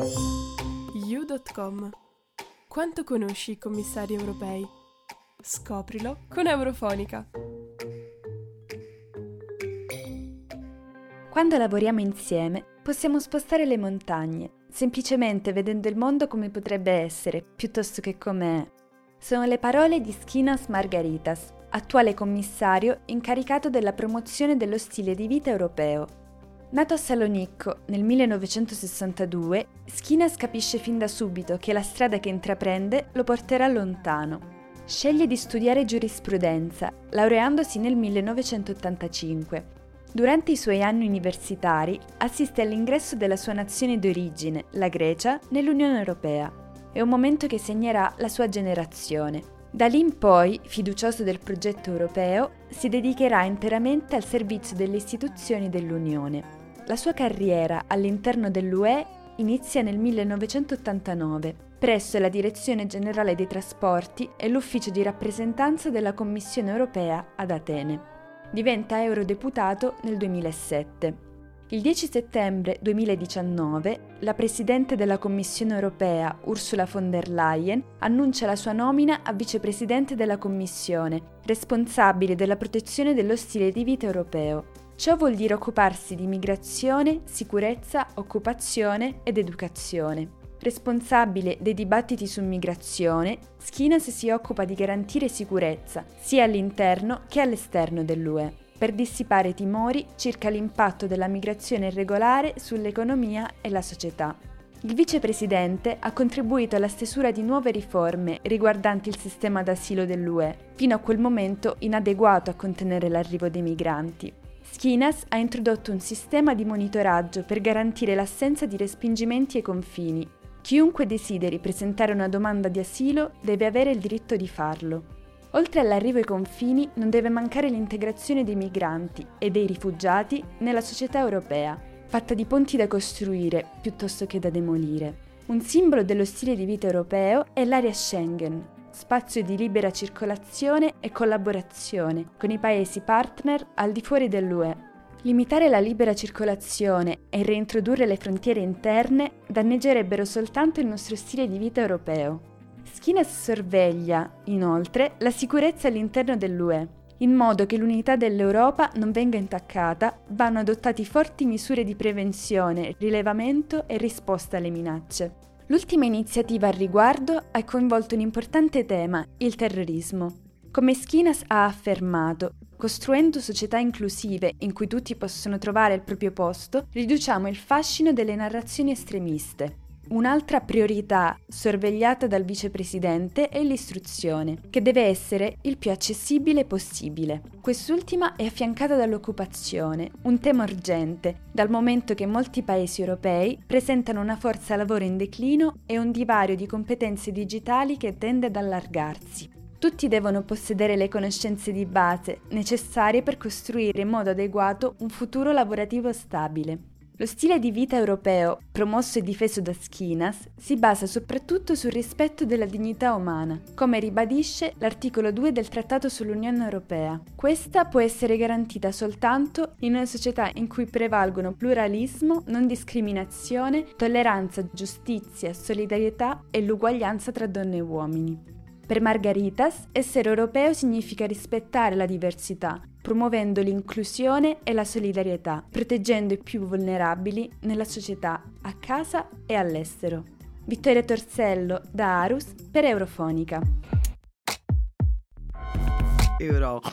You.com Quanto conosci i commissari europei? Scoprilo con Eurofonica. Quando lavoriamo insieme possiamo spostare le montagne, semplicemente vedendo il mondo come potrebbe essere, piuttosto che com'è. Sono le parole di Skinas Margaritas, attuale commissario incaricato della promozione dello stile di vita europeo. Nato a Salonicco nel 1962, Skinas capisce fin da subito che la strada che intraprende lo porterà lontano. Sceglie di studiare giurisprudenza, laureandosi nel 1985. Durante i suoi anni universitari assiste all'ingresso della sua nazione d'origine, la Grecia, nell'Unione Europea. È un momento che segnerà la sua generazione. Da lì in poi, fiducioso del progetto europeo, si dedicherà interamente al servizio delle istituzioni dell'Unione. La sua carriera all'interno dell'UE inizia nel 1989 presso la Direzione Generale dei Trasporti e l'Ufficio di rappresentanza della Commissione europea ad Atene. Diventa eurodeputato nel 2007. Il 10 settembre 2019 la Presidente della Commissione europea, Ursula von der Leyen, annuncia la sua nomina a Vicepresidente della Commissione, responsabile della protezione dello stile di vita europeo. Ciò vuol dire occuparsi di migrazione, sicurezza, occupazione ed educazione. Responsabile dei dibattiti su migrazione, Skinas si occupa di garantire sicurezza sia all'interno che all'esterno dell'UE per dissipare timori circa l'impatto della migrazione irregolare sull'economia e la società. Il vicepresidente ha contribuito alla stesura di nuove riforme riguardanti il sistema d'asilo dell'UE, fino a quel momento inadeguato a contenere l'arrivo dei migranti. Skinas ha introdotto un sistema di monitoraggio per garantire l'assenza di respingimenti ai confini. Chiunque desideri presentare una domanda di asilo deve avere il diritto di farlo. Oltre all'arrivo ai confini non deve mancare l'integrazione dei migranti e dei rifugiati nella società europea, fatta di ponti da costruire piuttosto che da demolire. Un simbolo dello stile di vita europeo è l'area Schengen, spazio di libera circolazione e collaborazione con i paesi partner al di fuori dell'UE. Limitare la libera circolazione e reintrodurre le frontiere interne danneggerebbero soltanto il nostro stile di vita europeo. Skinas sorveglia, inoltre, la sicurezza all'interno dell'UE. In modo che l'unità dell'Europa non venga intaccata, vanno adottati forti misure di prevenzione, rilevamento e risposta alle minacce. L'ultima iniziativa al riguardo ha coinvolto un importante tema, il terrorismo. Come Skinas ha affermato, costruendo società inclusive in cui tutti possono trovare il proprio posto, riduciamo il fascino delle narrazioni estremiste. Un'altra priorità sorvegliata dal vicepresidente è l'istruzione, che deve essere il più accessibile possibile. Quest'ultima è affiancata dall'occupazione, un tema urgente, dal momento che molti paesi europei presentano una forza lavoro in declino e un divario di competenze digitali che tende ad allargarsi. Tutti devono possedere le conoscenze di base necessarie per costruire in modo adeguato un futuro lavorativo stabile. Lo stile di vita europeo, promosso e difeso da Skinas, si basa soprattutto sul rispetto della dignità umana, come ribadisce l'articolo 2 del Trattato sull'Unione Europea. Questa può essere garantita soltanto in una società in cui prevalgono pluralismo, non discriminazione, tolleranza, giustizia, solidarietà e l'uguaglianza tra donne e uomini. Per Margaritas, essere europeo significa rispettare la diversità, promuovendo l'inclusione e la solidarietà, proteggendo i più vulnerabili nella società, a casa e all'estero. Vittoria Torsello da Arus per Eurofonica. Eurofonica.